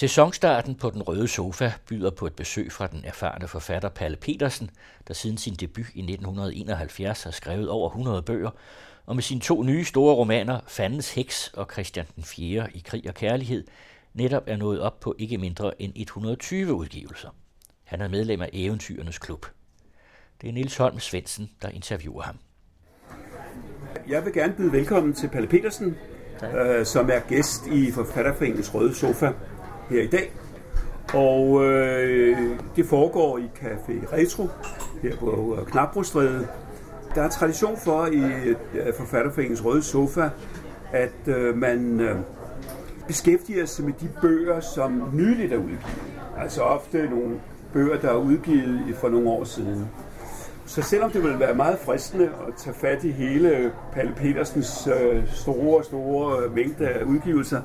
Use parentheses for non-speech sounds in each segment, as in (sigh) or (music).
Sæsonstarten på Den Røde Sofa byder på et besøg fra den erfarne forfatter Palle Petersen, der siden sin debut i 1971 har skrevet over 100 bøger, og med sine to nye store romaner, Fandens Heks og Christian den 4. i Krig og Kærlighed, netop er nået op på ikke mindre end 120 udgivelser. Han er medlem af Eventyrenes Klub. Det er Nils Holm Svendsen, der interviewer ham. Jeg vil gerne byde velkommen til Palle Petersen, øh, som er gæst i Forfatterforeningens Røde Sofa her i dag. Og øh, det foregår i Café Retro, her på øh, Knabrostræde. Der er tradition for i Forfatterforeningens Røde Sofa, at øh, man øh, beskæftiger sig med de bøger, som nyligt er udgivet. Altså ofte nogle bøger, der er udgivet for nogle år siden. Så selvom det ville være meget fristende at tage fat i hele Palle Petersens øh, store, store øh, mængde af udgivelser,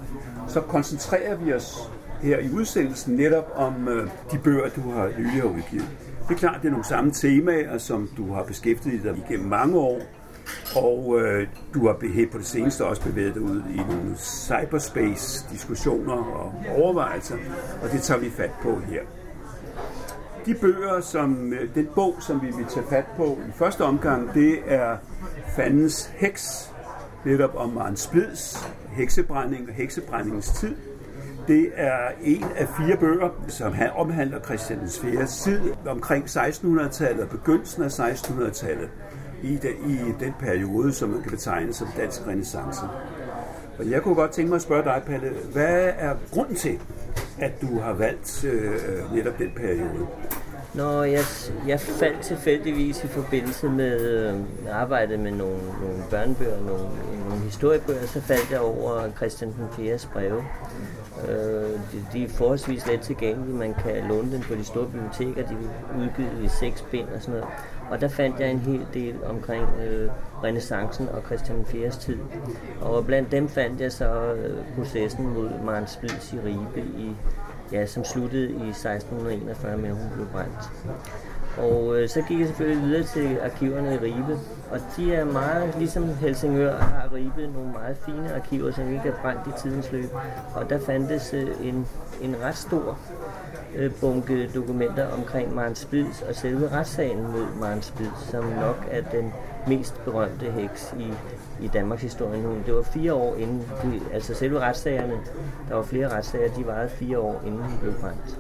så koncentrerer vi os her i udsendelsen netop om øh, de bøger, du har nylig udgivet. Det er klart, det er nogle samme temaer, som du har beskæftiget dig igennem mange år, og øh, du har på det seneste også bevæget dig ud i nogle cyberspace-diskussioner og overvejelser, og det tager vi fat på her. De bøger, som øh, den bog, som vi vil tage fat på i første omgang, det er Fandens Heks, netop om Maren Splids heksebrænding og heksebrændingens tid. Det er en af fire bøger, som omhandler Christian den tid omkring 1600-tallet og begyndelsen af 1600-tallet i, de, i den periode, som man kan betegne som dansk renaissance. Og jeg kunne godt tænke mig at spørge dig, Palle, hvad er grunden til, at du har valgt øh, netop den periode? Nå, jeg, jeg faldt tilfældigvis i forbindelse med øh, arbejdet med nogle, nogle børnebøger, nogle, nogle historiebøger, så faldt jeg over Christian den 4. breve. Øh, de, de er forholdsvis let tilgængelige. Man kan låne dem på de store biblioteker. De er udgivet i seks bind og sådan noget. Og der fandt jeg en hel del omkring øh, renaissancen og Christian IV's tid. Og blandt dem fandt jeg så øh, processen mod Marens Splids i Ribe i ja, som sluttede i 1641 med, at hun blev brændt. Og øh, så gik jeg selvfølgelig videre til arkiverne i Ribe, og de er meget, ligesom Helsingør har Ribe nogle meget fine arkiver, som ikke er brændt i tidens løb. Og der fandtes øh, en, en ret stor øh, bunke dokumenter omkring Maren Spids og selve retssagen mod Maren Spids, som nok er den mest berømte heks i, i Danmarks historie nu. Det var fire år inden, de, altså selve retssagerne, der var flere retssager, de varede fire år inden hun blev brændt.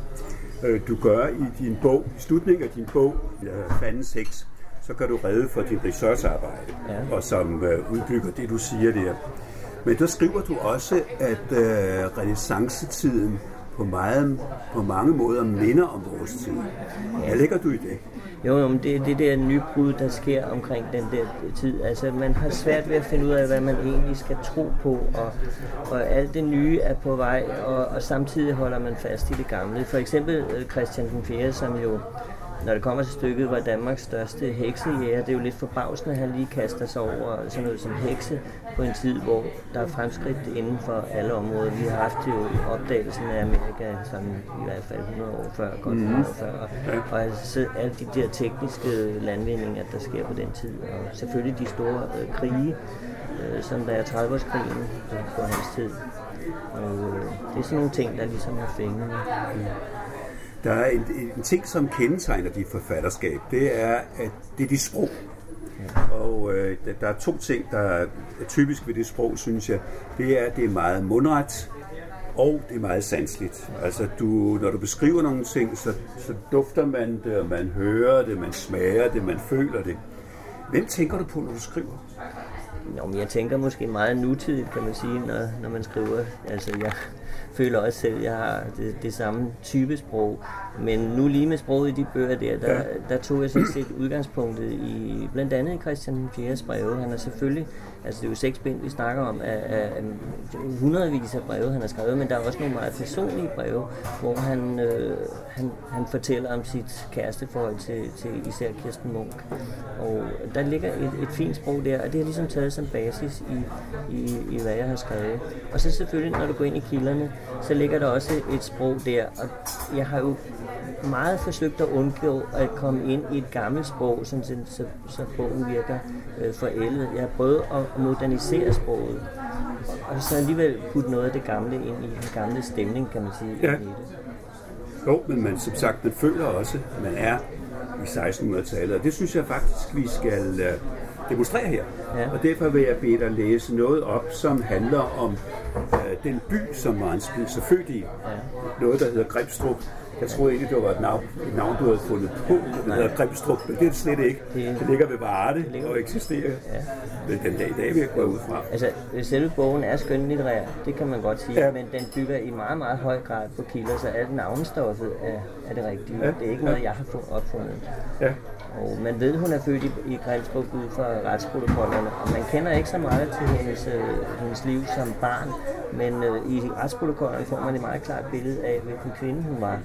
Øh, du gør i din bog, i slutningen af din bog, Fandens Heks, så gør du redde for dit researcharbejde, ja. og som øh, udbygger det, du siger der. Men der skriver du også, at øh, renaissancetiden på, meget, på mange måder minder om vores tid. Hvad lægger du i det? Jo, jo men det er det der nybrud, der sker omkring den der tid. Altså, man har svært ved at finde ud af, hvad man egentlig skal tro på, og, og alt det nye er på vej, og, og samtidig holder man fast i det gamle. For eksempel øh, Christian den 4., som jo når det kommer til stykket, var Danmarks største heksejæger. Det er jo lidt forbavsende, at han lige kaster sig over sådan noget som hekse på en tid, hvor der er fremskridt inden for alle områder. Vi har haft jo opdagelsen af Amerika sådan i hvert fald 100 år før, godt 100 år før. Og, og altså alle de der tekniske landvindinger, der sker på den tid. Og selvfølgelig de store øh, krige, øh, som der er 30-årskrigen øh, på hans tid. Og øh, det er sådan nogle ting, der ligesom er fængende. Der er en, en ting, som kendetegner dit forfatterskab, det er, at det er dit sprog. Og øh, der er to ting, der er typisk ved det sprog, synes jeg. Det er, at det er meget mundret, og det er meget sansligt. Altså, du, når du beskriver nogle ting, så, så dufter man det, og man hører det, man smager det, man føler det. Hvem tænker du på, når du skriver? Nå, men jeg tænker måske meget nutidigt, kan man sige, når, når man skriver. Altså, jeg føler også selv, at jeg har det, det samme type sprog. Men nu lige med sproget i de bøger der, der, der tog jeg sådan set udgangspunktet i blandt andet Christian 4. breve. Han er selvfølgelig Altså det er jo seks bind, vi snakker om, af, af, af hundredvis af breve, han har skrevet, men der er også nogle meget personlige breve, hvor han, øh, han, han fortæller om sit kæresteforhold til, til især Kirsten Munk. Og der ligger et, et fint sprog der, og det har ligesom taget som basis i, i, i, hvad jeg har skrevet. Og så selvfølgelig, når du går ind i kilderne, så ligger der også et sprog der, og jeg har jo meget forsøgt at undgå at komme ind i et gammelt sprog, sådan, så, så, så bogen virker øh, forældet. Jeg har prøvet at modernisere sproget. og så alligevel putte noget af det gamle ind i den gamle stemning, kan man sige. Ja. ind i det. Jo, men man, som sagt, man føler også, at man er i 1600-tallet, og det synes jeg faktisk, vi skal uh, demonstrere her. Ja. Og derfor vil jeg bede dig læse noget op, som handler om uh, den by, som Marens Spitz er født i. Noget, der hedder Grimstrup. Jeg troede egentlig, det var et navn, et navn du havde fundet på, det hedder Grimstrup, men det er det slet ikke. Det- Det ligger ved Varde og eksisterer ja. den dag i dag, vil jeg gå ud fra. Altså, selve bogen er skønlitterær, det kan man godt sige, Ja. men den bygger i meget, meget høj grad på kilder, så alt navnstoffet er, er det rigtige. Ja. Det er ikke noget, jeg har opfundet. Ja. Og man ved, hun er født i, i Grimstrup ud fra retsprotokollerne, og man kender ikke så meget til hendes, øh, hendes liv som barn, men øh, i retsprotokollerne får man et meget klart billede af, hvilken kvinde hun var.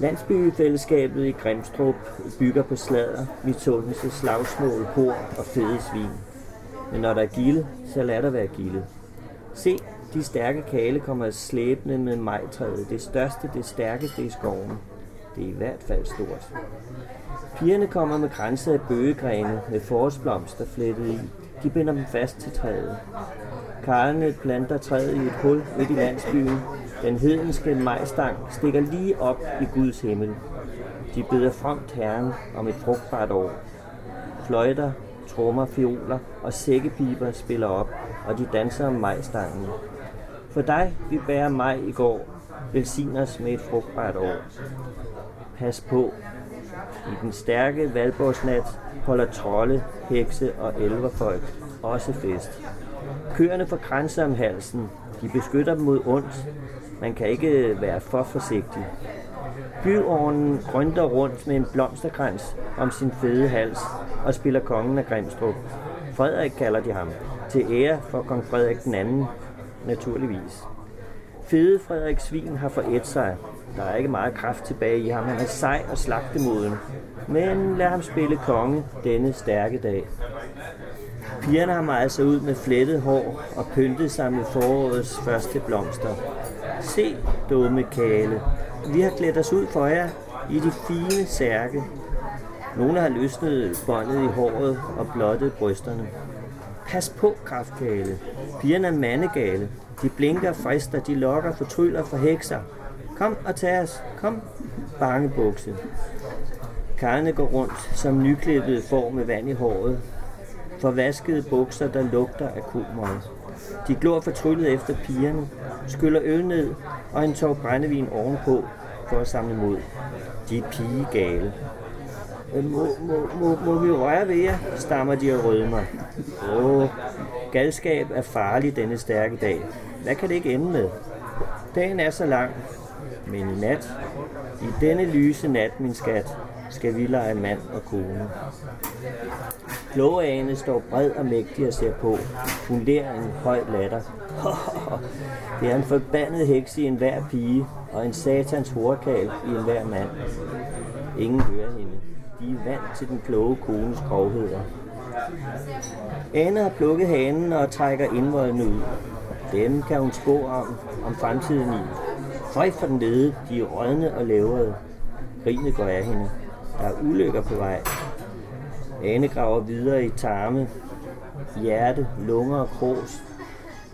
Landsbyfællesskabet i Grimstrup bygger på sladder, misundelse, slagsmål, hår og fede svin. Men når der er gilde, så lad der være gilde. Se, de stærke kale kommer slæbende med majtræet. Det største, det stærkeste i skoven. Det er i hvert fald stort. Pigerne kommer med grænser af bøgegrene med forårsblomster flettet i. De binder dem fast til træet. Karlene planter træet i et hul midt i landsbyen. Den hedenske majstang stikker lige op i Guds himmel. De beder fromt Herren om et frugtbart år. Fløjter, trommer, fioler og sækkepiber spiller op, og de danser om majstangen. For dig, vi bærer maj i går, velsign os med et frugtbart år. Pas på. I den stærke valborgsnat holder trolde, hekse og elverfolk også fest. Køerne får kranser om halsen. De beskytter dem mod ondt. Man kan ikke øh, være for forsigtig. Byåren grønter rundt med en blomsterkrans om sin fede hals og spiller kongen af Grimstrup. Frederik kalder de ham. Til ære for kong Frederik den anden, naturligvis. Fede Frederik Svin har forædt sig. Der er ikke meget kraft tilbage i ham. Han er sej og slagtemoden. Men lad ham spille konge denne stærke dag. Pigerne har meget sig ud med flettet hår og pyntet sig med forårets første blomster. Se, dumme kale. Vi har klædt os ud for jer i de fine særke. Nogle har løsnet båndet i håret og blottet brysterne. Pas på, kraftkale. Pigerne er mandegale. De blinker, frister, de lokker, fortryller, for hekser. Kom og tag os. Kom, bangebukse. Karne går rundt som nyklippet får med vand i håret. Forvaskede bukser, der lugter af komøg. De glor fortryllet efter pigerne, skyller øl ned og en tår brændevin ovenpå for at samle mod. De er pigegale. Øh, Må, må, må, må vi røre ved jer, stammer de og rødmer. Åh, galskab er farlig denne stærke dag. Hvad kan det ikke ende med? Dagen er så lang, men i nat, i denne lyse nat, min skat, skal vi lege mand og kone. Klogeane står bred og mægtig og ser på. Hun lærer en høj latter. (laughs) Det er en forbandet heks i enhver pige, og en satans horkal i enhver mand. Ingen hører hende. De er vant til den kloge kones grovheder. Anne har plukket hanen og trækker indvoldene ud. Dem kan hun spå om, om fremtiden i. Føj for den lede, de er rødne og lavrede. Grinet går af hende. Der er ulykker på vej. Ane graver videre i tarme, hjerte, lunger og kros.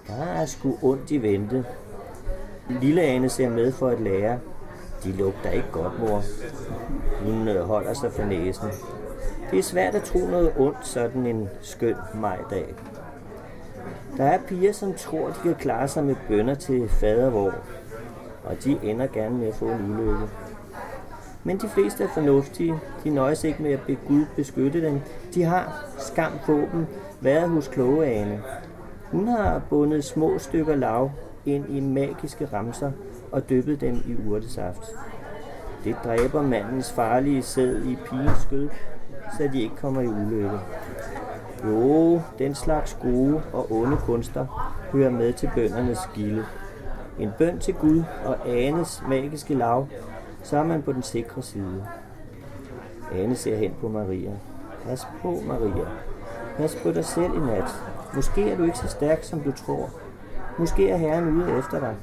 Der er sgu ondt i vente. Lille Ane ser med for at lære. De lugter ikke godt, mor. Hun øh, holder sig for næsen. Det er svært at tro noget ondt sådan en skøn majdag. Der er piger, som tror, de kan klare sig med bønder til fadervår, og de ender gerne med at få en ulykke. Men de fleste er fornuftige. De nøjes ikke med at bede Gud beskytte dem. De har, skam på dem, været hos klogeane. Hun har bundet små stykker lav ind i magiske ramser og dyppet dem i urtesaft. Det dræber mandens farlige sæd i pigens skød, så de ikke kommer i ulykke. Jo, den slags gode og onde kunster hører med til bøndernes gilde. En bøn til Gud og Anes magiske lav, så er man på den sikre side. Anne ser hen på Maria. Pas på, Maria. Pas på dig selv i nat. Måske er du ikke så stærk, som du tror. Måske er Herren ude efter dig.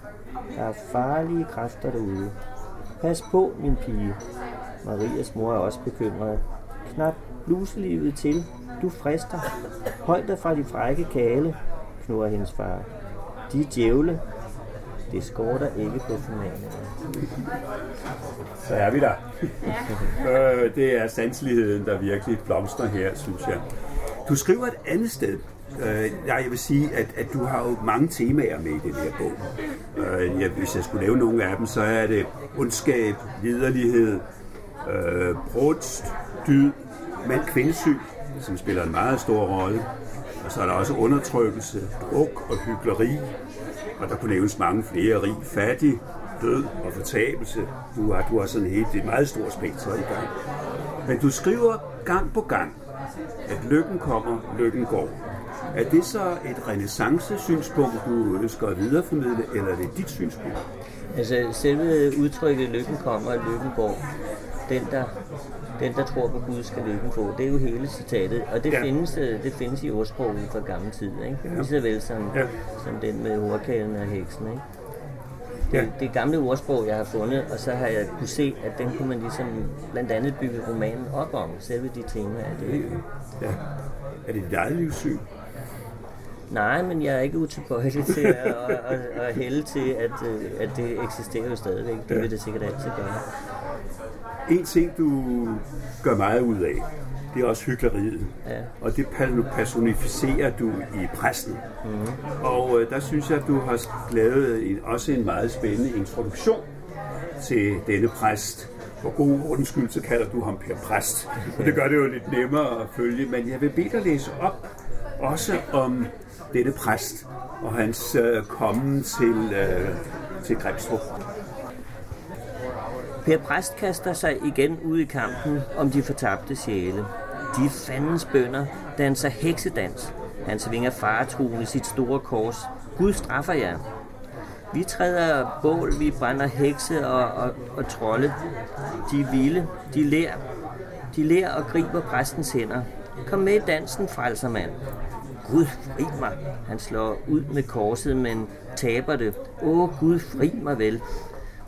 Der er farlige kræfter derude. Pas på, min pige. Marias mor er også bekymret. Knap bluselivet til, Du frister. Hold dig fra de frække kale, knurrer hendes far. De djævle. Det skorter ikke på formaninger. Så er vi der. øh, det er sanseligheden, der virkelig blomstrer her, synes jeg. Du skriver et andet sted. Øh, jeg vil sige, at, at du har jo mange temaer med i den her bog. Øh, ja, hvis jeg skulle nævne nogle af dem, så er det ondskab, liderlighed, øh, brudst, dyd, mand kvindesyn, som spiller en meget stor rolle. Og så er der også undertrykkelse, druk og hyggeleri. Og der kunne nævnes mange flere. Rig, fattig, død og fortabelse. Du har, du har sådan helt et meget stort spektrum i gang. Men du skriver gang på gang, at lykken kommer, lykken går. Er det så et renaissance-synspunkt, du ønsker at videreformidle, eller er det dit synspunkt? Altså selve udtrykket lykken kommer, lykken går. Den der, den, der tror på Gud, skal lykken få. Det er jo hele citatet. Og det, Ja. findes, øh, det findes i ordsproget fra gammel tid. Ikke? Ja. Lige så vel som, Ja. som den med ordkæden og heksen. Ikke? Det, Ja. ja. det gamle ordsprog, jeg har fundet, og så har jeg kunne se, at den kunne man ligesom blandt andet bygge romanen op om. Selve de temaer. Det, Ja. Er det dit eget livssyn? Nej, men jeg er ikke utilbøjelig til at, at, at, at hælde til, at, øh, at det eksisterer jo stadigvæk. Det vil det sikkert altid gøre. En ting, du gør meget ud af, det er også hyggeleriet. Ja. Og det personificerer du i præsten. Mm. Og øh, der synes jeg, at du har lavet en, også en meget spændende introduktion til denne præst. For god ordens skyld, så kalder du ham Per Præst. Og det gør det jo lidt nemmere at følge. Men jeg vil bede dig læse op også om denne præst og hans øh, kommen til, øh, til Grebstrup. Per Præst kaster sig igen ud i kampen om de fortabte sjæle. De fandens bønder danser heksedans. Han svinger faretruende sit store kors. Gud straffer jer. Vi træder bål, vi brænder hekse og, og, og trolde. De er vilde, de lærer. De lærer og griber præstens hænder. Kom med i dansen, frelsermand. Gud, fri mig. Han slår ud med korset, men taber det. Åh, Gud, fri mig vel.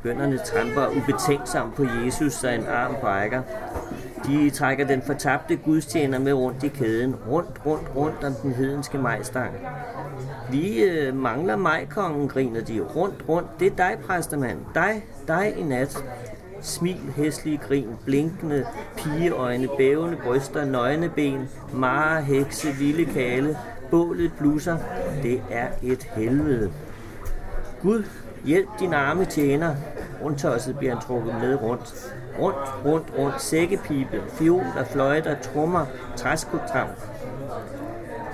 Bønderne tramper ubetænksomt på Jesus, så en arm brækker. De trækker den fortabte gudstjener med rundt i kæden. Rundt, rundt, rundt om den hedenske majstang. Vi øh, mangler majkongen, griner de. Rundt, rundt. Det er dig, præstemand. Dig, dig i nat. Smil, hæslige grin, blinkende pigeøjne, bævende bryster, nøgne ben, mare, hekse, vilde kale, bålet blusser. Det er et helvede. Gud, hjælp din arme tjener. Rundtosset bliver han trukket med rundt. Rundt, rundt, rundt, sækkepipe, fioler, fløjter, trommer, træskutram.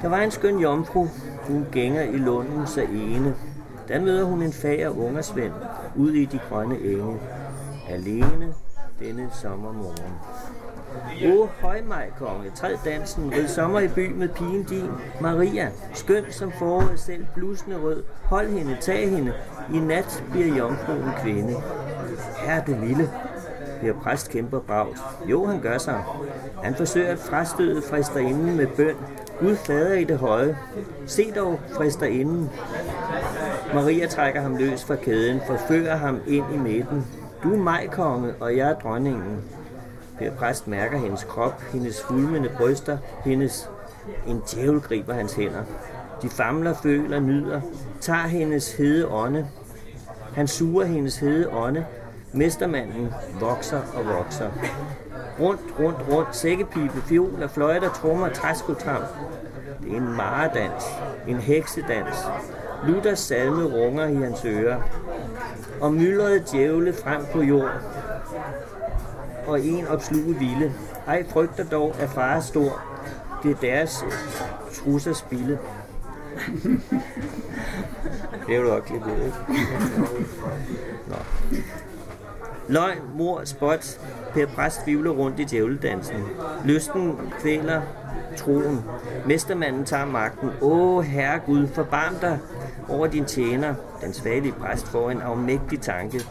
Der var en skøn jomfru, hun gænger i lunden så ene. Der møder hun en fager ungersvend ud i de grønne enge. Alene denne sommermorgen. O højmaj, konge, træd dansen, rid sommer i by med pigen din, Maria, skøn som foråret selv, blusende rød, hold hende, tag hende, i nat bliver jomfruen kvinde. Er du milde, Per præst kæmper bragt. Jo, han gør sig. Han forsøger at frastøde fristerinden med bøn. Gud fader i det høje. Se dog fristerinden. Maria trækker ham løs fra kæden, forfører ham ind i midten. Du er majkonge, og jeg er dronningen. Per præst mærker hendes krop, hendes fulmende bryster, hendes... En djævel griber hans hænder. De famler, føler, nyder, tager hendes hede ånde. Han suger hendes hede ånde. Mestermanden vokser og vokser. Rundt, rundt, rundt, sækkepipe, fioler, fløjter, trommer, træskotram. Det er en maredans, en heksedans. Luthers salme runger i hans ører. Og myldrede djævle frem på jord. Og en opsluge vilde. Ej frygter dog, at far er stor. Det er deres trusser spilde. (laughs) det er jo nok lidt ved, ikke? (laughs) Nå. Løg, mor, spot, Per Præst vivler rundt i djævledansen. Lysten kvæler troen. Mestermanden tager magten. Åh, herre Gud, forbarm dig over din tjener. Den svagelige præst får en afmægtig tanke.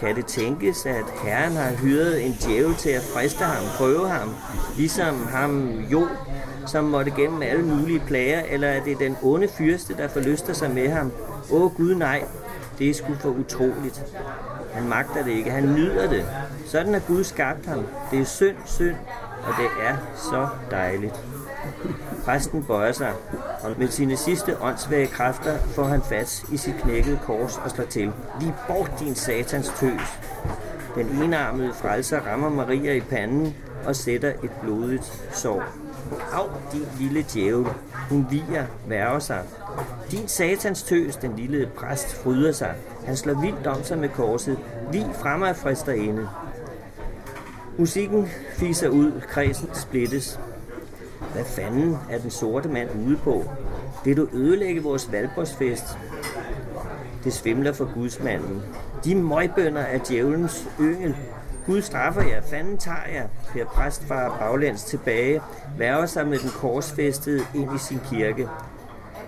Kan det tænkes, at herren har hyret en djævel til at friste ham, prøve ham, ligesom ham jo, som måtte gennem alle mulige plager, eller er det den onde fyrste, der forlyster sig med ham? Åh Gud, nej, det er sgu for utroligt. Han magter det ikke, han nyder det. Sådan har Gud skabt ham. Det er synd, synd, og det er så dejligt. Præsten bøjer sig, og med sine sidste åndssvage kræfter får han fat i sit knækkede kors og slår til. Vi bort din satans tøs. Den enarmede frelser rammer Maria i panden og sætter et blodigt sår. Au, din lille djævel. Hun viger, værger sig. Din satans tøs, den lille præst, fryder sig. Han slår vildt om sig med korset. Vi fremad frister ende. Musikken fiser ud, kredsen splittes. Hvad fanden er den sorte mand ude på? Det du ødelægge vores valborgsfest. Det svimler for gudsmanden. De møgbønder er djævelens yngel. Gud straffer jer, fanden tager jer. Per præst fra baglæns tilbage, værger sig med den korsfæstede ind i sin kirke.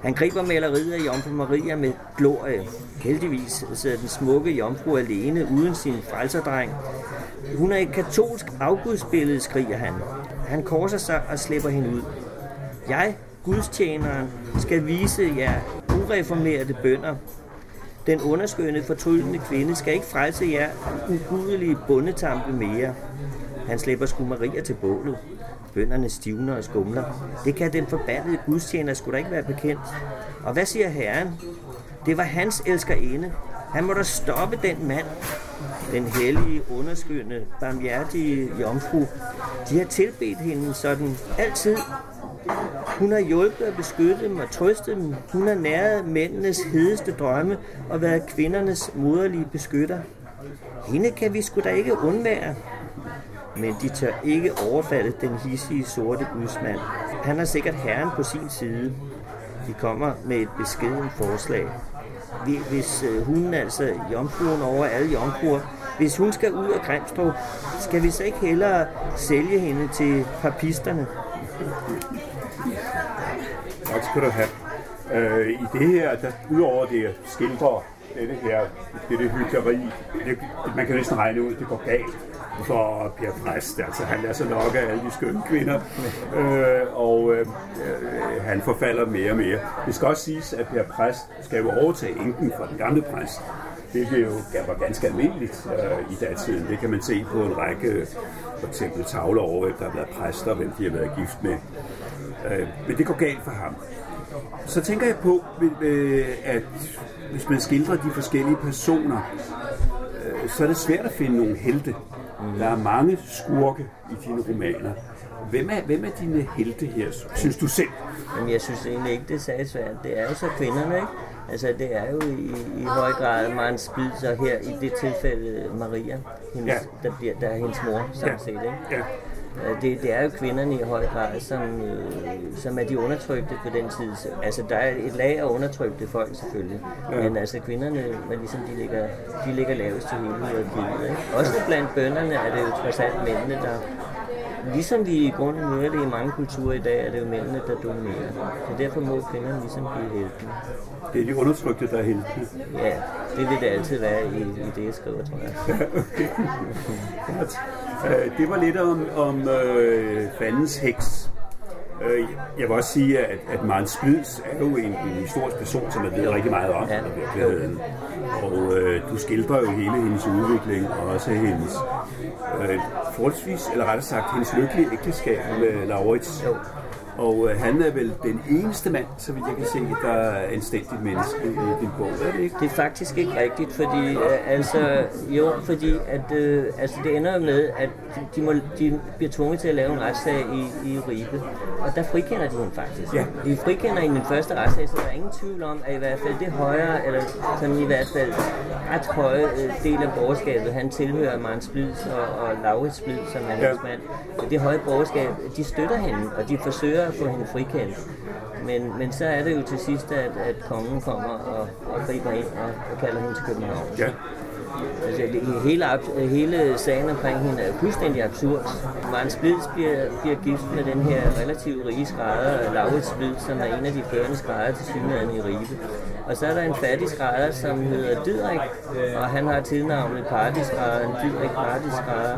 Han griber maleriet af Jomfru Maria med glorie. Heldigvis sidder den smukke jomfru alene uden sin frelserdreng. Hun er et katolsk afgudsbillede, skriger han. Han korser sig og slipper hende ud. Jeg, gudstjeneren, skal vise jer ureformerede bønder. Den underskønne, fortryllende kvinde skal ikke frelse jer ugudelige bundetampe mere. Han slipper sgu Maria til bålet. Bønderne stivner og skumler. Det kan den forbandede gudstjener skulle da ikke være bekendt. Og hvad siger herren? Det var hans elskerinde. Han må da stoppe den mand. Den hellige, underskyndende, barmhjertige jomfru. De har tilbedt hende sådan altid. Hun har hjulpet og beskyttet dem og trøstet dem. Hun har næret mændenes hedeste drømme og været kvindernes moderlige beskytter. Hende kan vi sgu da ikke undvære men de tør ikke overfalde den hissige sorte gudsmand. Han har sikkert herren på sin side. De kommer med et beskeden forslag. Hvis øh, hun, altså jomfruen over alle jomfruer, hvis hun skal ud af Grimstrup, skal vi så ikke hellere sælge hende til papisterne? Tak skal du have. Øh, I det her, der, udover det skildrer det her, det, det hyggeleri, det, man kan næsten regne ud, det går galt for Per Præst. Altså, han lader sig nok af alle de skønne kvinder, øh, og øh, øh, han forfalder mere og mere. Det skal også siges, at Per Præst skal jo overtage enken fra den gamle præst. Det jo var ganske almindeligt øh, i datiden. Det kan man se på en række for eksempel tavler over, hvem der har været præster, hvem de har været gift med. Øh, men det går galt for ham. Så tænker jeg på, øh, at hvis man skildrer de forskellige personer, øh, så er det svært at finde nogle helte. Mm. Der er mange skurke i dine romaner. Hvem er, hvem er dine helte her, synes du selv? Jamen, jeg synes egentlig ikke, det er svært. Det er jo så kvinderne, ikke? Altså, det er jo i, i høj grad Maren Spidser her, i det tilfælde Maria, hendes, ja. der, bliver, der er hendes mor, sådan ja. set, ikke? Ja. Det, det er jo kvinderne i høj grad, som, øh, som er de undertrykte på den tid. Altså, der er et lag af undertrykte folk selvfølgelig, ja. men altså kvinderne, man ligesom, de ligger, de ligger lavest til hele hierarkiet. Ikke? Også blandt bønderne er det jo trods alt mændene, der, Ligesom vi i grunden møder det i mange kulturer i dag, er det jo mændene, der dominerer. Så derfor må kvinderne ligesom blive heltene. Det er de undertrykte, der er heltene? Ja, det vil det altid være i, i det, jeg skriver, tror jeg. (laughs) okay. Det var lidt om, om øh, fandens heks. Øh, jeg vil også sige, at, at Maren Splids er jo en, en historisk person, som jeg ved rigtig meget om ja. i virkeligheden. Og øh, du skildrer jo hele hendes udvikling, og også hendes øh, forholdsvis, eller rettere sagt, hendes lykkelige ægteskab med Laurits. Jo. Og øh, han er vel den eneste mand, så vidt jeg kan se, der er anstændigt menneske i din bog, er det ikke? Det er faktisk ikke rigtigt, fordi øh, altså, jo, fordi at, øh, altså, det ender med, at de, må, de bliver tvunget til at lave en retssag i, i Ribe, og der frikender de hende faktisk. Ja. De frikender i den første retssag, så der er ingen tvivl om, at i hvert fald det højere, eller sådan i hvert fald ret høje øh, del af borgerskabet, han tilhører Maren Splids og, og Laurits Splid, som er ja. hans mand, det høje borgerskab, de støtter hende, og de forsøger at få hende frikendt. Men, men så er det jo til sidst, at, at kongen kommer og, og griber ind og, og kalder hende til København. Ja. Altså, det, hele, hele sagen omkring hende er fuldstændig absurd. Maren Splids bliver, bliver gift med den her relativt rige skrædder, Laurits Splid, som er en af de førende skrædder til synligheden i Ribe. Og så er der en fattig skrædder, som hedder Didrik, og han har tilnavnet Paradisskrædderen, Didrik Paradisskrædder.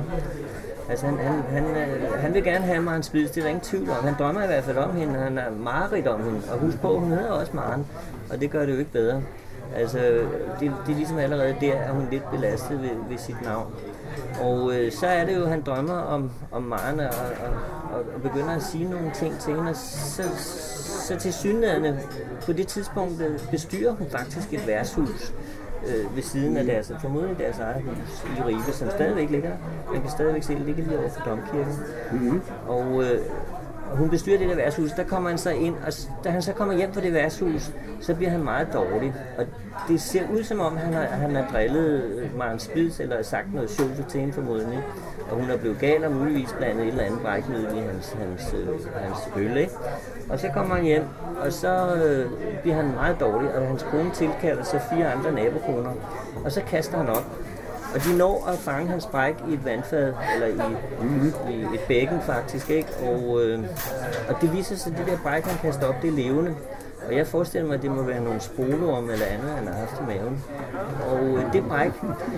Altså han, han, han, øh, han vil gerne have Maren Spids, det er der ingen tvivl om. Han drømmer i hvert fald om hende, han er mareridt om hende. Og husk på, hun hedder også Maren, og det gør det jo ikke bedre. Altså, det, det er ligesom allerede der, at hun lidt belastet ved, ved sit navn. Og øh, så er det jo, han drømmer om, om Maren, og, og, og, og begynder at sige nogle ting til hende, og så, så til synligheden på det tidspunkt øh, bestyrer hun faktisk et værtshus øh, ved siden af deres, formodentlig deres eget hus i Ribe, som stadigvæk ligger. Man kan stadigvæk se, det ligger lige over for Domkirken. Mm-hmm. Og, øh, og hun bestyrer det der værtshus, der kommer han så ind, og da han så kommer hjem fra det værtshus, så bliver han meget dårlig. Og det ser ud som om, han har, han har drillet øh, Maren Spids, eller sagt noget sjovt til hende formodentlig. Og hun er blevet gal og muligvis blandet et eller andet brækmiddel i hans, hans, øh, hans øl, ikke? Og så kommer han hjem, og så øh, bliver han meget dårlig, og hans kone tilkalder så fire andre nabokoner. Og så kaster han op. Og de når at fange hans bræk i et vandfad, eller i, mm-hmm. i et bækken faktisk, ikke? Og, øh, og det viser sig, at det der bræk, han kaster op, det er levende. Og jeg forestiller mig, at det må være nogle spolorum eller andet, han har haft i maven. Og øh, det bræk,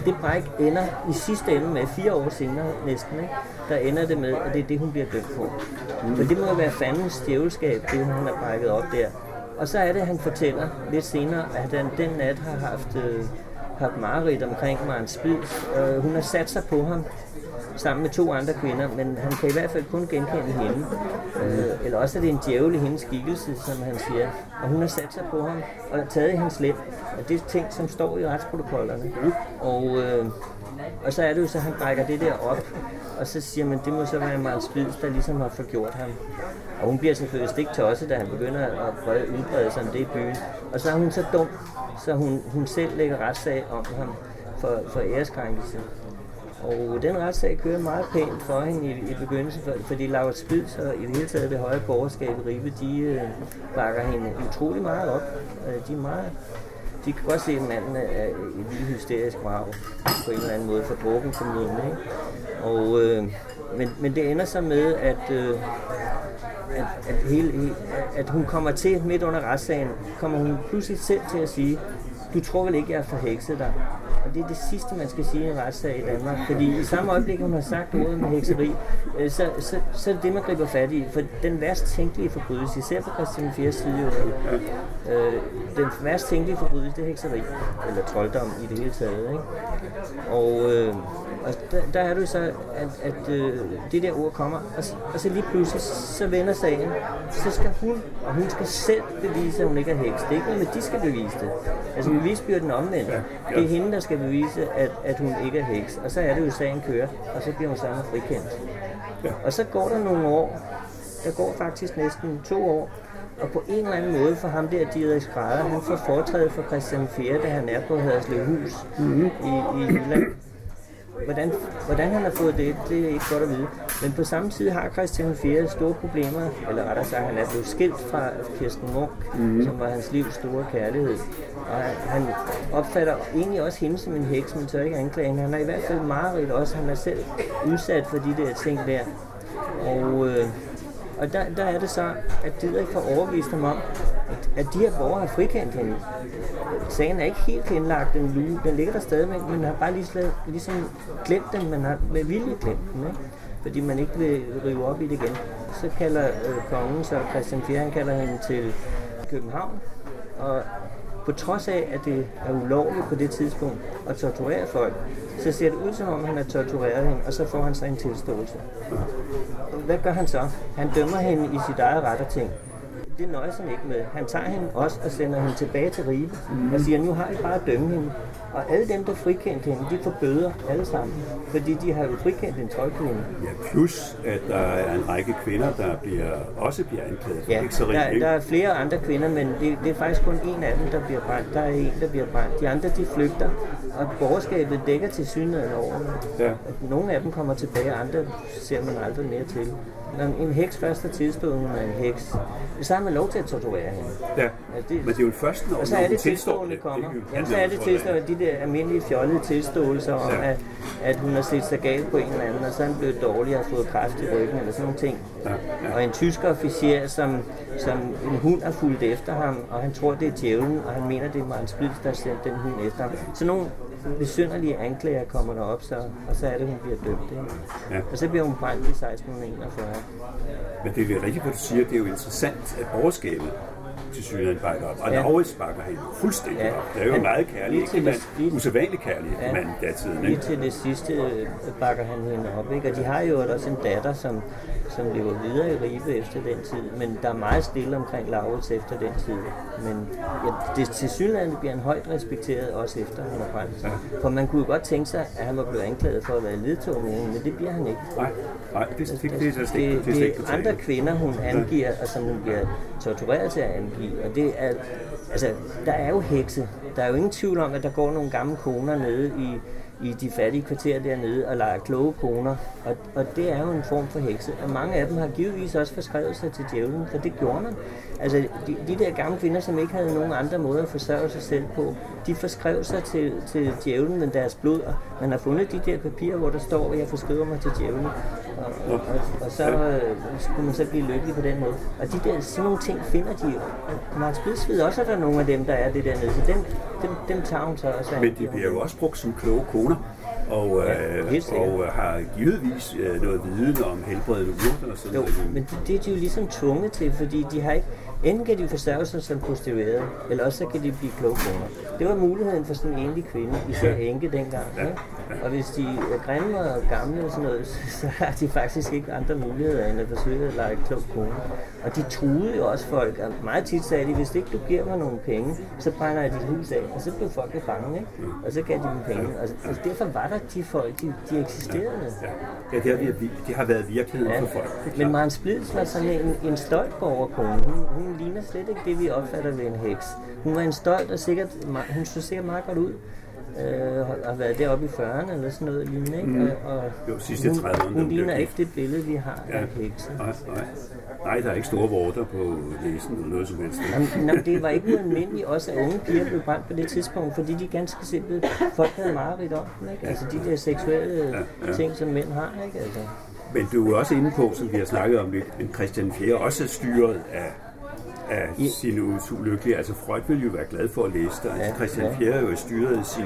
det bræk ender i sidste ende med, fire år senere næsten, ikke? der ender det med, at det er det, hun bliver dømt på. Mm. For det må være fandens djævelskab, det han har brækket op der. Og så er det, at han fortæller lidt senere, at han den nat har haft, øh, haft mareridt omkring Maren Spids. Øh, hun har sat sig på ham sammen med to andre kvinder, men han kan i hvert fald kun genkende hende. Øh, eller også er det en djævel i hendes skikkelse, som han siger. Og hun har sat sig på ham og taget i hans lem. Og det er ting, som står i retsprotokollerne. Og, øh, og så er det jo så, at han brækker det der op, og så siger man, det må så være Marl Spids, der ligesom har forgjort ham. Og hun bliver selvfølgelig stik tosset, da han begynder at prøve at udbrede sig om det i byen. Og så er hun så dum, så hun, hun selv lægger retssag om ham for, for æreskrænkelse. Og den retssag kører meget pænt for hende i, i begyndelsen, for, fordi Laura Spids og i det hele taget det høje borgerskab i Ribe, de øh, bakker hende utrolig meget op. Øh, de er meget de kan godt se, at manden er et lille hysterisk vrag på en eller anden måde for drukken formodentlig. Ikke? Og, øh, men, men det ender så med, at, øh, at, at, hele, at hun kommer til midt under retssagen, kommer hun pludselig selv til at sige, du tror vel ikke, jeg har forhekset dig? Og det er det sidste, man skal sige i en retssag i Danmark. Fordi i samme øjeblik, hun har sagt ordet med hekseri, øh, så, så, så er det det, man griber fat i. For den værst tænkelige forbrydelse, især på Christian 4. side, øh, den værst tænkelige forbrydelse, det er hekseri. Eller trolddom i det hele taget. Ikke? Og, øh, og der, der er jo så, at, at øh, det der ord kommer, og, og så lige pludselig, så vender sagen. Så skal hun, og hun skal selv bevise, at hun ikke er heks. Det er ikke noget med, de skal bevise det. Altså bevisbyrden omvendt. Det er hende, der skal bevise, at, at hun ikke er heks. Og så er det jo, sagen kører, og så bliver hun sammen frikendt. Og så går der nogle år, der går faktisk næsten to år, og på en eller anden måde for ham der, Dietrich Skrædder, han får foretrædet for Christian 4., da han er på Haderslevhus mm-hmm. i, i Jylland. Hvordan, hvordan han har fået det, det er ikke godt at vide. Men på samme tid har Christian 4 store problemer, eller rettere sagt, han er blevet skilt fra Kirsten Munk, mm. som var hans livs store kærlighed. Og han opfatter egentlig også hende som en heks, men tør ikke anklage hende. Han har i hvert fald meget også. Han er selv udsat for de der ting der. Og, øh, og der, der er det så, at Didrik får overvist ham om, at, at de her borgere har frikendt hende. Sagen er ikke helt indlagt, den nu. Den ligger der stadigvæk, men man har bare lige slet, ligesom glemt den. Man har med vilje glemt den, ikke? fordi man ikke vil rive op i det igen. Så kalder øh, kongen, så Christian 4, han kalder hende til København, og på trods af, at det er ulovligt på det tidspunkt at torturere folk, så ser det ud som om, han har tortureret hende, og så får han så en tilståelse. Hvad gør han så? Han dømmer hende i sit eget ret og ting det nøjes han ikke med. Han tager hende også og sender hende tilbage til Ribe mm. og siger, nu har I bare at dømme hende. Og alle dem, der frikendte hende, de får bøder alle sammen, fordi de har jo frikendt en troldkone. Ja, plus at der er en række kvinder, der bliver, også bliver anklaget ja, hekseri. Der, der er flere andre kvinder, men det, det er faktisk kun en af dem, der bliver brændt. Der er en, der bliver brændt. De andre, de flygter, og borgerskabet dækker til synligheden over. Ja. Nogle af dem kommer tilbage, andre ser man aldrig mere til når en heks først har tilstået, hun er en heks, så har man lov til at torturere hende. Ja, altså det, men det er jo først, når, og så er det tilstående kommer. Det, Jamen, så er det tilstående, de der almindelige fjollede tilståelser om, ja. at, at hun har set sig galt på en eller anden, og så er han blevet dårlig og har fået kræft i ryggen, eller sådan nogle ting. Ja, ja. Og en tysk officer, som, som en hund har fulgt efter ham, og han tror, det er djævlen, og han mener, det er Marens Spils, der har den hund efter ham. Så nogle besynderlige anklager kommer der op, så, og så er det, hun bliver dømt. Ikke? Ja. Og så bliver hun brændt i 1641. Men det er rigtigt, hvad du siger. Det er jo interessant, at borgerskabet til syden bakker op. Og Ja. Laurits bakker hende fuldstændig Ja. op. Det er jo Han- meget kærlig lige til det- lige- Usædvanlig kærlig Ja. i datiden. Lige Ikke? til det sidste øh, bakker han hende op, ikke? Og de har jo også en datter, som, som lever videre i Ribe efter den tid. Men der er meget stille omkring Laurits efter den tid. Men ja, det til synligheden bliver han højt respekteret også efter han er brændt. Ja. For man kunne jo godt tænke sig, at han var blevet anklaget for at være ledtog men det bliver han ikke. Nej, nej, det, det, det, det, er det, det, ikke det på er andre tale. kvinder, hun angiver, og som hun bliver tortureret til at i. Og det er, altså, der er jo hekse. Der er jo ingen tvivl om, at der går nogle gamle koner nede i, i de fattige kvarterer dernede og leger kloge koner. Og, og det er jo en form for hekse. Og mange af dem har givetvis også forskrevet sig til djævlen, for det gjorde man. Altså, de, de der gamle kvinder, som ikke havde nogen andre måder at forsørge sig selv på, de forskrev sig til, til djævlen med deres blod. Og man har fundet de der papirer, hvor der står, at jeg forskriver mig til djævlen. Og, og, og, og så øh, skulle man så blive lykkelig på den måde. Og de der, sådan nogle ting finder de jo. Martin Spids ved også, at der er nogle af dem, der er det dernede. Så dem, dem, dem tager hun så også af. Men de bliver jo også brugt som kloge koner. Og, Ja, øh, og øh, har givetvis øh, noget viden om helbredende urter og sådan Jo, noget. men det, det er de jo ligesom tvunget til, fordi de har ikke... Enten kan de forsørge sig som prostituerede, eller også så kan de blive kloge koner. Det var muligheden for sådan en enlig kvinde, især enke dengang. Ja. Og hvis de er grimme og gamle og sådan noget, (laughs) så, har de faktisk ikke andre muligheder end at forsøge at lege klog kone. Og de truede jo også folk, og meget tit sagde de, hvis ikke du giver mig nogle penge, så brænder jeg dit hus af. Og så blev folk jo bange, ikke? Og så gav de dem penge. Og, og derfor var der de folk, de, de eksisterede. Ja, ja det, har, vi- det har været virkeligheden Ja. for folk. Men. Maren Splids var sådan en, en stolt borgerkone. Hun, hun ligner slet ikke det, vi opfatter ved en heks. Hun var en stolt og sikkert, hun så sikkert meget godt ud. Øh, har været deroppe i 40'erne eller sådan noget lignende, ikke? Mm. Og, og Jo, sidste hun, 30'erne, hun hun ligner ikke det billede, vi har Ja. af hekse. Nej, nej. nej, der er ikke store vorter på næsen eller noget som helst. Jamen, jamen, det var ikke ualmindeligt også, at unge piger blev brændt på det tidspunkt, fordi de ganske simpelt, folk havde mareridt om dem, ikke? Altså de der seksuelle ja. ting, som mænd har, ikke? Altså. Men du er også inde på, som vi har snakket om lidt, men Christian 4 også er styret af, af Ja. sine ulykkelige. Altså Freud ville jo være glad for at læse dig. Ja, Ja, Christian ja. 4 er jo styret af sin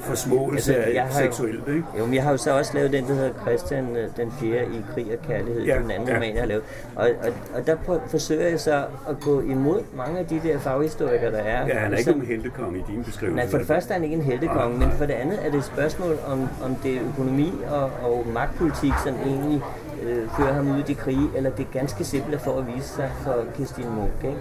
forsmåelse Altså, af seksuelt, ikke? Jo, men jeg har jo så også lavet den, der hedder Christian øh, den 4. i Krig og Kærlighed, Ja, ja, den anden ja. roman, jeg har lavet. Og, og, og der prø- forsøger jeg så at gå imod mange af de der faghistorikere, der er. Ja, han er ikke som- nogen heltekonge i dine beskrivelser. Nej, for det første er han ikke en heltekonge, men for det andet er det et spørgsmål om, om det er økonomi og, og magtpolitik, som egentlig øh, fører ham ud i de krige, eller det er ganske simpelt for at vise sig for Kirstine Munk. Ikke?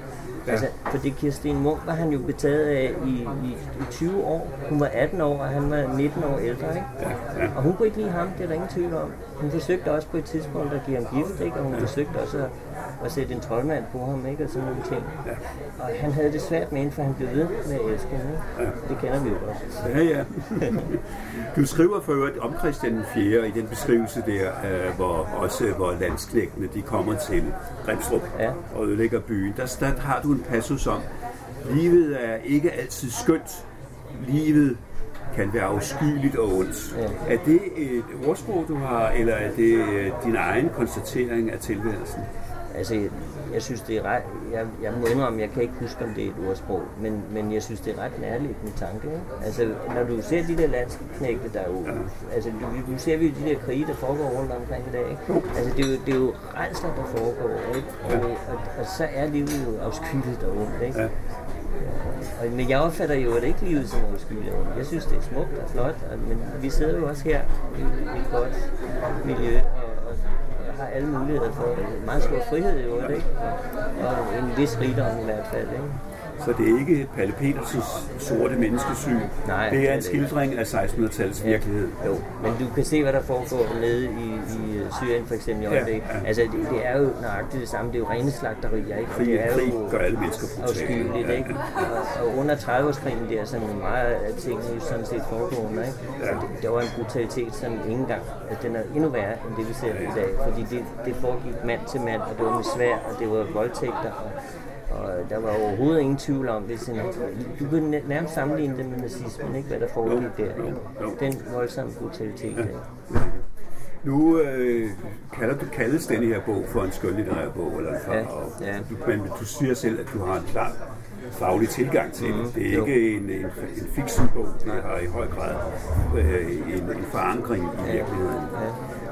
Ja. Altså, fordi Kirstine Munk var han jo betaget af i, i, i 20 år. Hun var 18 år, og han var 19 år ældre. Ikke? Ja, ja. Og hun kunne ikke lide ham, det er der ingen tvivl om. Hun forsøgte også på et tidspunkt at give ham gift, ikke? og hun forsøgte også at, at sætte en troldmand på ham, ikke? og sådan nogle ting. Og han havde det svært med hende, for han blev ved med at elske hende. Ikke? Det kender vi jo godt. Ja, ja. Du skriver for øvrigt om Christian 4. i den beskrivelse der, øh, hvor også hvor landsknægtene de kommer til Grimstrup Ja. og ødelægger byen. Der, der har du en passus om, livet er ikke altid skønt. Livet kan være afskyeligt og ondt. Ja. Er det et ordsprog, du har, eller er det øh, din egen konstatering af tilværelsen? Altså, jeg, jeg synes, det er ret... Jeg, jeg må indrømme, jeg kan ikke huske, om det er et ordsprog, men, men jeg synes, det er ret nærliggende tanke. Ikke? Altså, når du ser de der landsknægte, der er jo... Altså, nu, nu ser vi jo de der krige, der foregår rundt omkring i dag, ikke? Altså, det er jo, det er jo rejsler, der foregår, ikke? Og, og, og, så er livet jo afskyeligt og ondt, ikke? Ja. Og, men jeg opfatter jo at ikke livet som afskyeligt ondt. Jeg synes, det er smukt og flot, og, men vi sidder jo også her i i et godt miljø, og, og har alle muligheder for det. Meget stor frihed i øvrigt, ikke? Og, og en vis rigdom i hvert fald, ikke? Så det er ikke Palle Petersens sorte menneskesyn. Nej, det er en skildring af 1600-tallets virkelighed. Jo, men du kan se, hvad der foregår nede i, i Syrien for eksempel i Ja, øjeblikket. ja. Altså, det, det er jo nøjagtigt det samme. Det er jo rene slagterier, ikke? Krig, det er krig jo gør alle mennesker brutale. Ja, ikke? Og, og under 30-årskrigen der, sådan meget af tingene sådan set foregående, ikke? Ja. Det, der var en brutalitet, som ikke engang, at den er endnu værre, end det vi ser i dag. Fordi det, det foregik mand til mand, og det var med svær, og det var voldtægter, og, og der var overhovedet ingen tvivl om, hvis en, du kunne næ- nærmest sammenligne det med nazismen, ikke? Hvad der foregik der, ikke? Den voldsomme brutalitet, ikke? Nu øh, kalder du kaldes denne her bog for en skønlitterær bog, eller en far, Ja, ja. Du, men du siger selv, at du har en klar faglig tilgang til det. Det er jo. ikke en, en, en fiktionbog, det har i høj grad øh, en, en forankring i virkeligheden.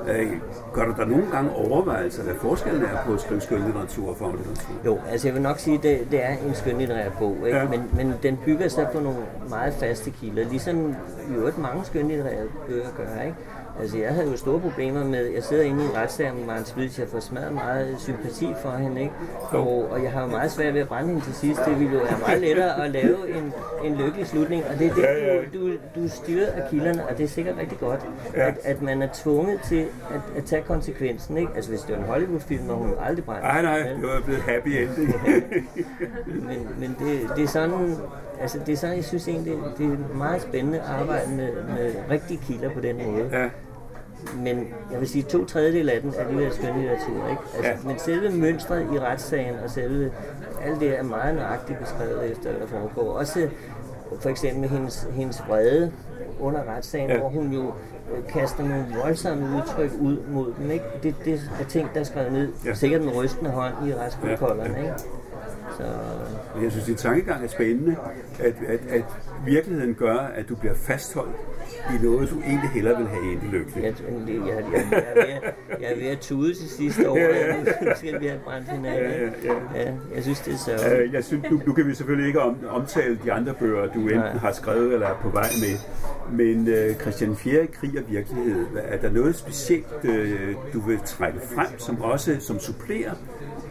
Øh, gør du der nogle gange overvejelser, hvad forskellen er på at skrive skønlitteratur og faglitteratur? Jo, altså jeg vil nok sige, at det, det er en skønlitterær bog, ikke? Ja. Men, men den bygger sig på nogle meget faste kilder, ligesom i øvrigt mange skønlitterære bøger gør, ikke? Altså jeg havde jo store problemer med, jeg sidder inde i en retssag med Maren Splitz, jeg får smadret meget sympati for hende, ikke? Og, og jeg har jo meget svært ved at brænde hende til sidst, det ville jo være meget lettere at lave en, en lykkelig slutning, og det er det, du, du, du er styret af kilderne, og det er sikkert rigtig godt, at, at man er tvunget til at, at tage konsekvensen, ikke? Altså hvis det var en Hollywood-film, og hun aldrig brændt. Nej, nej, det var blevet happy ending. (laughs) Men, men det, det er sådan, altså det er sådan, jeg synes egentlig, det er meget spændende at arbejde med, med rigtige kilder på den måde. ja, Men jeg vil sige, to tredjedel af den er alligevel skønlitteratur, ikke? Altså, Ja. Men selve mønstret i retssagen og selve, alt det er meget nøjagtigt beskrevet efter, hvad der foregår. Også for eksempel hendes, hendes vrede under retssagen, Ja. hvor hun jo øh, kaster nogle voldsomme udtryk ud mod dem, ikke? Det, det er ting, der er skrevet ned, Ja. ja. sikkert med rystende hånd i retsprotokollerne, ikke? Så, jeg synes, din tankegang er spændende, at, at, at virkeligheden gør, at du bliver fastholdt i noget, du egentlig hellere vil have endelig lykkeligt. Jeg, jeg, jeg, jeg, er ved, jeg er ved at tude til sidste år, Ja, ja. ja, skal vi have brændt hinanden. Ja, ja, ja. jeg synes, det er sørgeligt. Øh, Jeg synes, nu, nu kan vi selvfølgelig ikke om, omtale de andre bøger, du enten Nej. har skrevet eller er på vej med. Men øh, Christian 4. krig og virkelighed, er der noget specielt, øh, du vil trække frem, som også som supplerer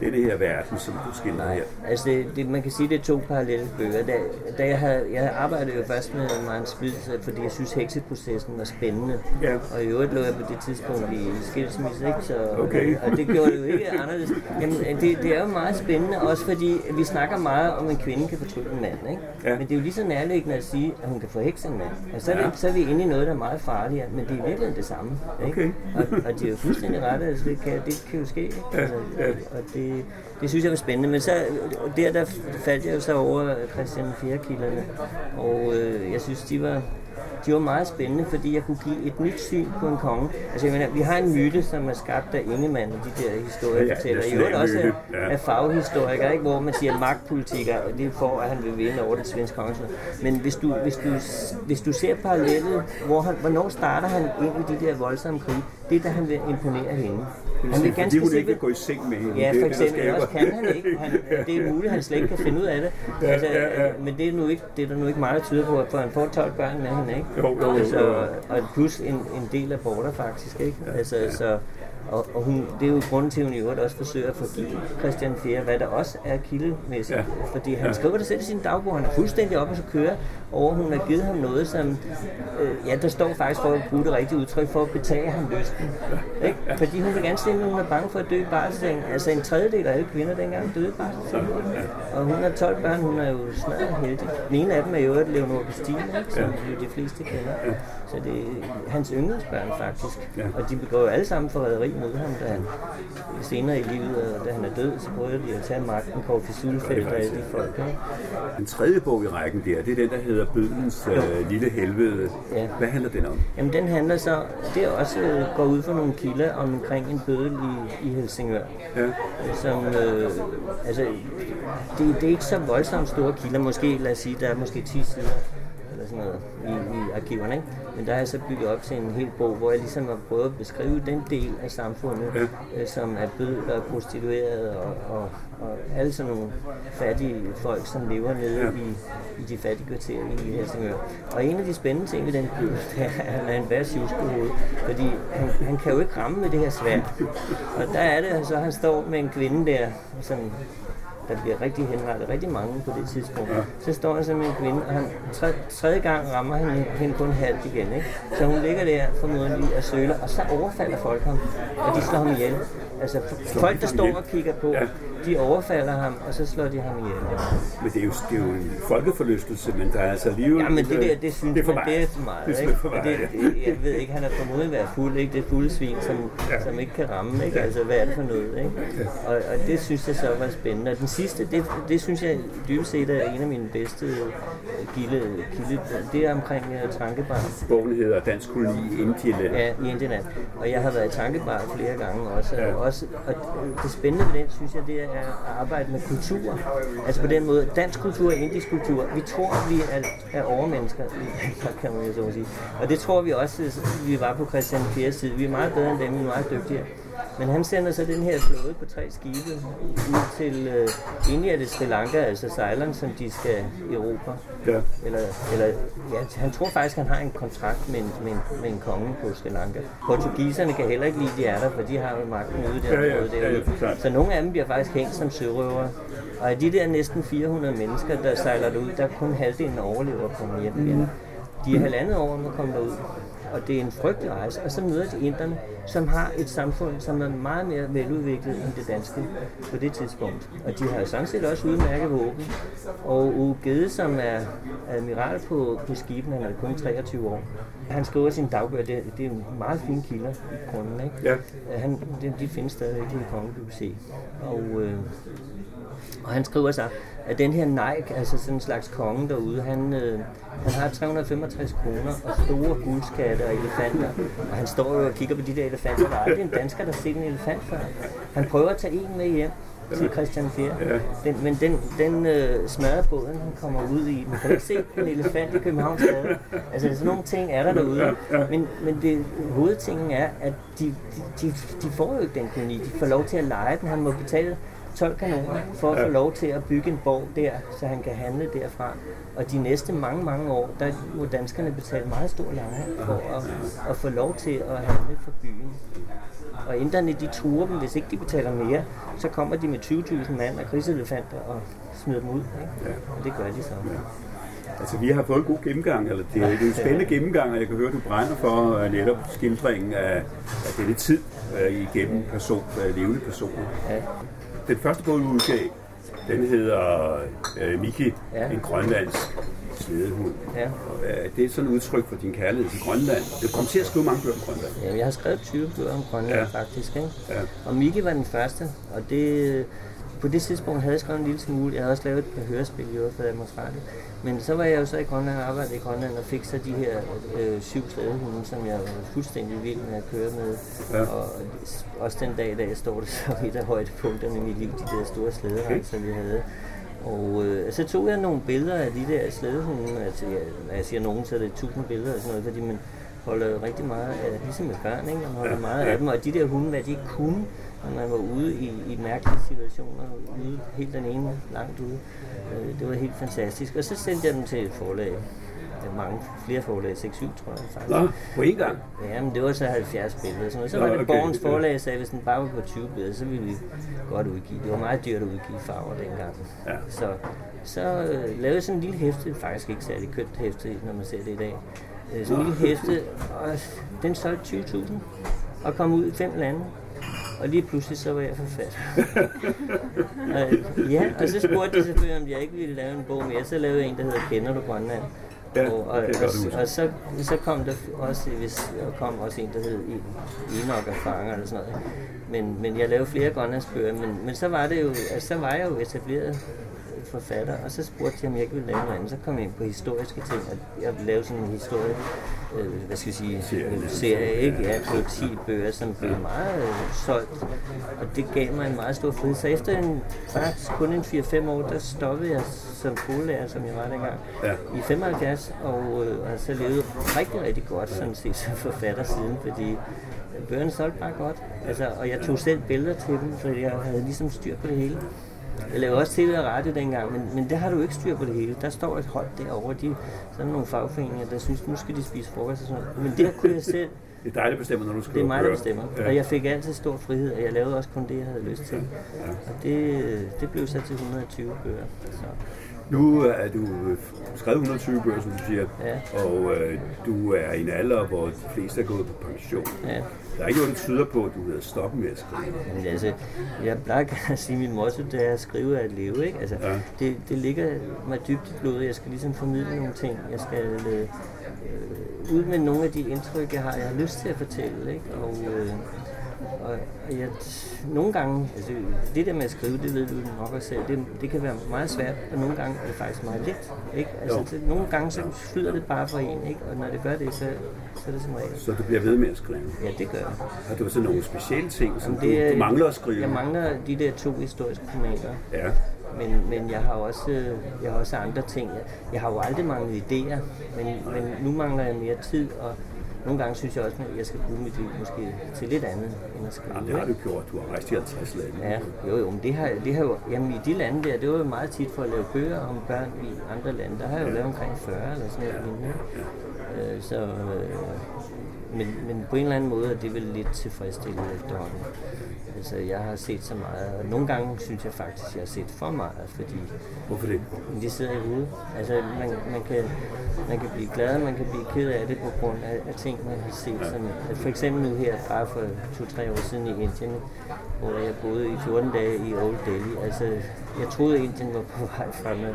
denne her verden, som du skildrer her? Altså, det, det, man kan sige, det er to parallelle bøger. Da, da jeg, havde, jeg arbejdede jo først med Maren Splitz, fordi jeg synes, hekseprocessen var spændende. Ja. Og i øvrigt lå jeg på det tidspunkt i skilsmisse, ikke? Så, Okay. Og det gjorde det jo ikke anderledes. Jamen, det, det er jo meget spændende, også fordi vi snakker meget om, at en kvinde kan fortrylle en mand, ikke? Ja. Men det er jo lige så nærliggende at sige, at hun kan forhekse en mand. Altså, så, er Ja. vi, så er vi inde i noget, der er meget farligere, men det er virkelig det samme. Ikke? Okay. Og, og de er jo fuldstændig rette, altså det kan, det kan jo ske. Ikke? Altså, ja. Og det, det synes jeg var spændende. Men så, der, der faldt jeg jo så over Christian 4-kilderne, og øh, jeg synes, de var, de var meget spændende, fordi jeg kunne give et nyt syn på en konge. Altså, jeg mener, vi har en myte, som er skabt af Ingemann, de der historiefortæller. Ja, I øvrigt også af, ja. af faghistorikere, ikke? hvor man siger magtpolitikker, og det er for, at han vil vinde over den svenske konge. Men hvis du, hvis du, hvis du ser parallellet, hvor han, hvornår starter han ind i de der voldsomme krig, det er da han vil imponere hende. Han vil Fordi ganske hun ikke vil gå i seng med hende. Ja, Det for det, eksempel. skaber- Også kan han ikke. (laughs) Han, det er muligt, at han slet ikke kan finde ud af det. Altså, ja, ja. Men det er, nu ikke, det er der nu ikke meget, der tyder på, for han får 12 børn med hende, ikke? Jo, jo, jo, Altså, jo. og plus en, en del aborter faktisk, ikke? Altså, så, og, og hun, det er jo grunden til, at hun i øvrigt også forsøger at forgive Christian 4, hvad der også er kildemæssigt. Ja. Fordi han Ja. skriver det selv i sin dagbog, han er fuldstændig op og så køre over, hun har givet ham noget, som, øh, ja, der står faktisk for at bruge det rigtige udtryk, for at betage ham lysten. Ikke? Fordi hun vil gerne stille, hun er bange for at dø i barselseng. Altså en tredjedel af alle kvinder dengang døde i barselseng. Og hun har 12 børn, hun er jo smadret heldig. Den ene af dem er jo et Leonor Christine, som jo de fleste kender. Så det er hans yndlingsbørn faktisk. Ja. Og de begår jo alle sammen forræderi mod ham, da han senere i livet, og da han er død, så prøver de at tage magten, Kåre Fisulfeldt og alle de folk. Ikke? Den tredje bog i rækken der, det er den, der hedder Bødens øh, lille helvede. Ja. Hvad handler den om? Jamen den handler så, det er også øh, går ud fra nogle kilder omkring en bødel i, i Helsingør. Ja. Som, øh, altså, det, det er ikke så voldsomt store kilder, måske lad os sige, der er måske 10 sider eller sådan noget i, i arkiverne, ikke? Men der har jeg så bygget op til en hel bog, hvor jeg ligesom har prøvet at beskrive den del af samfundet, Ja. øh, som er bødler og prostituerede og, og, og alle sådan nogle fattige folk, som lever nede Ja. i, i de fattige kvarterer i Helsingør. Og en af de spændende ting ved den bødel, (laughs) det er, at han er en værd hoved, fordi han, han kan jo ikke ramme med det her svært. Og der er det, så han står med en kvinde der, som der bliver rigtig henrettet, rigtig mange på det tidspunkt. Ja. Så står han så med en kvinde, og han tre, tredje gang rammer han hende kun halvt igen. Ikke? Så hun ligger der formodentlig og søler, og så overfalder folk ham, og de slår ham ihjel. Altså folk, der står og kigger på, Ja. De overfalder ham, og så slår de ham ihjel. Men det er jo, det er jo en folkeforlystelse, men der er altså alligevel... Ja, men det der, det synes det er for man, det er for meget. Det er ikke? for meget, det, ja. det, jeg ved ikke, han er formodentlig været fuld, ikke? Det er fulde svin, som, ja. som ikke kan ramme, ikke? Altså, hvad er det for noget, ikke? Og, og det synes jeg så var spændende. Og den sidste, det, det synes jeg dybest set er en af mine bedste Gilde, Gilde, det er omkring uh, Trankebar. Bogen hedder Dansk Koloni i Indieland. Ja, i Indieland. Og jeg har været i Trankebar flere gange også. Ja. Og, også, og det spændende ved den, synes jeg, det er at arbejde med kultur. Altså på den måde, dansk kultur og indisk kultur. Vi tror, vi er, er overmennesker, (laughs) kan man jo så sige. Og det tror vi også, vi var på Christian 4. side. Vi er meget bedre end dem, vi er meget dygtigere. Men han sender så den her flåde på tre skibe ud til uh, India det Sri Lanka, altså Ceylon, som de skal i Europa. Ja. Eller, eller ja, han tror faktisk, han har en kontrakt med en, med en, med en konge på Sri Lanka. Portugiserne kan heller ikke lide, de er der, for de har jo magten ude der. Ja, ja, ja, ja, så nogle af dem bliver faktisk hængt som sørøvere. Og af de der næsten 400 mennesker, der sejler ud, der er kun halvdelen overlever på hjem igen. De er halvandet år om at komme derud og det er en frygtelig rejse. Og så møder de inderne, som har et samfund, som er meget mere veludviklet end det danske på det tidspunkt. Og de har sådan set også udmærket våben. Og Uge Gede, som er admiral på, på skibene, han er kun 23 år, han skriver sin dagbøger, det, det er meget fine kilder i grunden. Ikke? Ja. Han, de, de findes stadigvæk i bibliotek. Og, øh, og han skriver så, at den her Nike, altså sådan en slags konge derude, han, øh, han har 365 kroner og store guldskatte og elefanter. Og han står jo og kigger på de der elefanter. Der er aldrig en dansker, der har set en elefant før. Han prøver at tage en med hjem til Christian 4. Ja. Den, men den, den øh, smadrer båden, han kommer ud i. Man kan ikke se en elefant i Københavns Gade. Altså sådan nogle ting er der derude. Men, men det, hovedtingen er, at de, de, de, de får jo ikke den koloni. De får lov til at lege den. Han må betale 12 kanoner for at få lov til at bygge en borg der, så han kan handle derfra. Og de næste mange, mange år, der må danskerne betale meget stor leje for at, at få lov til at handle for byen. Og inderne, de truer dem, hvis ikke de betaler mere, så kommer de med 20.000 mand og krigselefanter og smider dem ud. Ikke? Og det gør de så. Altså, vi har fået en god gennemgang, eller det er, det er en spændende gennemgang, og jeg kan høre, at du brænder for uh, netop skildringen af, af denne tid uh, igennem person, uh, levende personer. Ja. Den første bog, du udgav, den hedder uh, Miki, ja. en grønlandsk svedehund. Ja. Uh, det er sådan et udtryk for din kærlighed til Grønland. Du kom til at skrive mange bøger om Grønland. Ja, jeg har skrevet 20 bøger om Grønland ja. faktisk. Ikke? Ja. Og Miki var den første, og det på det tidspunkt havde jeg skrevet en lille smule. Jeg havde også lavet et par hørespil i for Danmarks Radio. Men så var jeg jo så i Grønland og arbejdede i Grønland og fik så de her øh, syv slædehunde, som jeg var fuldstændig vild med at køre med. Ja. Og også den dag i dag står det så et af højdepunkterne i mit liv, de der store slæderejser, vi havde. Og øh, så tog jeg nogle billeder af de der slædehunde. Altså, jeg, jeg siger nogen, så er det tusind billeder og sådan noget, fordi man holder rigtig meget af, ligesom med børn, ikke? man holder ja. meget af dem. Og de der hunde, hvad de kunne, når man var ude i, i mærkelige situationer, ude helt den ene langt ude. Øh, det var helt fantastisk. Og så sendte jeg dem til et forlag. Der mange flere forlag, 6-7 tror jeg faktisk. Nå, på én gang? Ja, men det var så 70 billeder. Sådan. Så var det okay. Borgens forlag, der sagde, hvis den bare var på 20 billeder, så ville vi godt udgive. Det var meget dyrt at udgive farver dengang. Ja. Så, så øh, lavede sådan en lille hæfte, faktisk ikke særlig kønt hæfte, når man ser det i dag. Øh, sådan en lille hæfte, og den solgte 20.000 og kom ud i fem lande. Og lige pludselig så var jeg forfatter. og, ja, og så spurgte de selvfølgelig, om jeg ikke ville lave en bog mere. Så lavede jeg en, der hedder Kender du Grønland? Ja, og, og, og, og, så, så kom der også, hvis, kom også en, der hed Enoch og Fanger eller sådan noget. Men, men jeg lavede flere grønlandsbøger, men, men så var det jo, altså, så var jeg jo etableret forfatter, og så spurgte jeg, om jeg ikke ville lave noget andet. Så kom jeg ind på historiske ting, og jeg lavede sådan en historie, øh, hvad skal jeg sige, serie, serie ikke? Ja, på 10 bøger, som blev meget øh, solgt, og det gav mig en meget stor frihed. Så efter en, faktisk kun en 4-5 år, der stoppede jeg som skolelærer, som jeg var dengang, ja. i 75, og, øh, og så levet rigtig, rigtig godt, sådan set, som forfatter siden, fordi bøgerne solgte bare godt. Altså, og jeg tog selv billeder til dem, så jeg havde ligesom styr på det hele. Jeg lavede også tv og radio dengang, men, men der har du ikke styr på det hele. Der står et hold derovre, de, sådan nogle fagforeninger, der synes, nu skal de spise frokost og sådan noget. Men der kunne jeg selv... (laughs) Det er dig, der bestemmer, når du skriver Det er mig, der bestemmer. Ja. Og jeg fik altid stor frihed, og jeg lavede også kun det, jeg havde lyst til. Ja. Og det, det blev så til 120 bøger. Så. Nu er du skrevet 120 bøger, som du siger, ja. og øh, du er i en alder, hvor de fleste er gået på pension. Ja. Der er ikke noget, der tyder på, at du vil stoppe med at skrive. Men altså, jeg plejer at (laughs) sige, at min motto det er at skrive at leve. Ikke? Altså, ja. det, det ligger mig dybt i blodet. Jeg skal ligesom formidle nogle ting. Jeg skal øh, ud med nogle af de indtryk, jeg har, jeg har lyst til at fortælle. Ikke? Og, øh, og jeg, nogle gange, altså det der med at skrive, det ved du nok også selv, det, det kan være meget svært, og nogle gange er det faktisk meget let. Ikke? Altså, det, nogle gange så flyder det bare for en, ikke? og når det gør det, så, så er det som regel. Så du bliver ved med at skrive? Ja, det gør jeg. Har du så nogle specielle ting, som det, du, du mangler at skrive? Jeg mangler de der to historiske romaner. Ja. Men, men jeg har også jeg har også andre ting. Jeg, jeg har jo aldrig manglet idéer, men, men nu mangler jeg mere tid, og nogle gange synes jeg også, at jeg skal bruge mit liv måske til lidt andet end at skrive. Jamen, det har du gjort. Du har rejst i 50 lande. Ja, jo, jo, men det har, det har jo, jamen i de lande der, det var jo meget tit for at lave bøger om børn i andre lande. Der har jeg jo lavet omkring 40 eller sådan noget. Ja, ja. Øh, så, øh, men, men på en eller anden måde er det vel lidt tilfredsstillende efterhånden. Altså, jeg har set så meget, og nogle gange synes jeg faktisk, at jeg har set for meget, fordi... Hvorfor det? Det sidder i hovedet. Altså, man, man, kan, man kan blive glad, man kan blive ked af det på grund af, af ting, man har set. Ja. Som, for eksempel nu her, bare for to-tre år siden i Indien, hvor jeg boede i 14 dage i Old Delhi. Altså, jeg troede, at Indien var på vej fremad.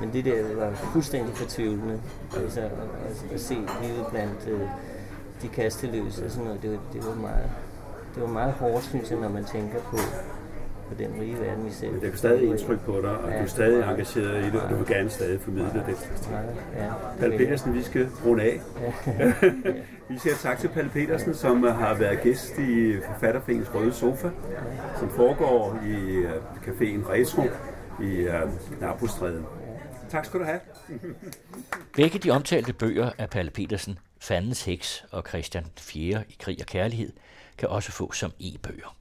Men det der var fuldstændig fortvivlende. Altså, at, at, se livet blandt uh, de kasteløse og sådan noget, det, det var meget det var meget hårdt, synes jeg, når man tænker på, på den rige verden, vi ser. Men det er stadig indtryk på dig, og ja, du er stadig engageret i det, og du vil gerne stadig formidle det. Ja, Palle Petersen, vi skal runde af. Ja. (laughs) vi siger tak til Palle Petersen, som har været gæst i Forfatterforeningens Røde Sofa, som foregår i uh, caféen Retro i Knapostræden. Tak skal du have. Begge de omtalte bøger af Palle Petersen, Fandens Heks og Christian 4. i Krig og Kærlighed, kan også få som e-bøger.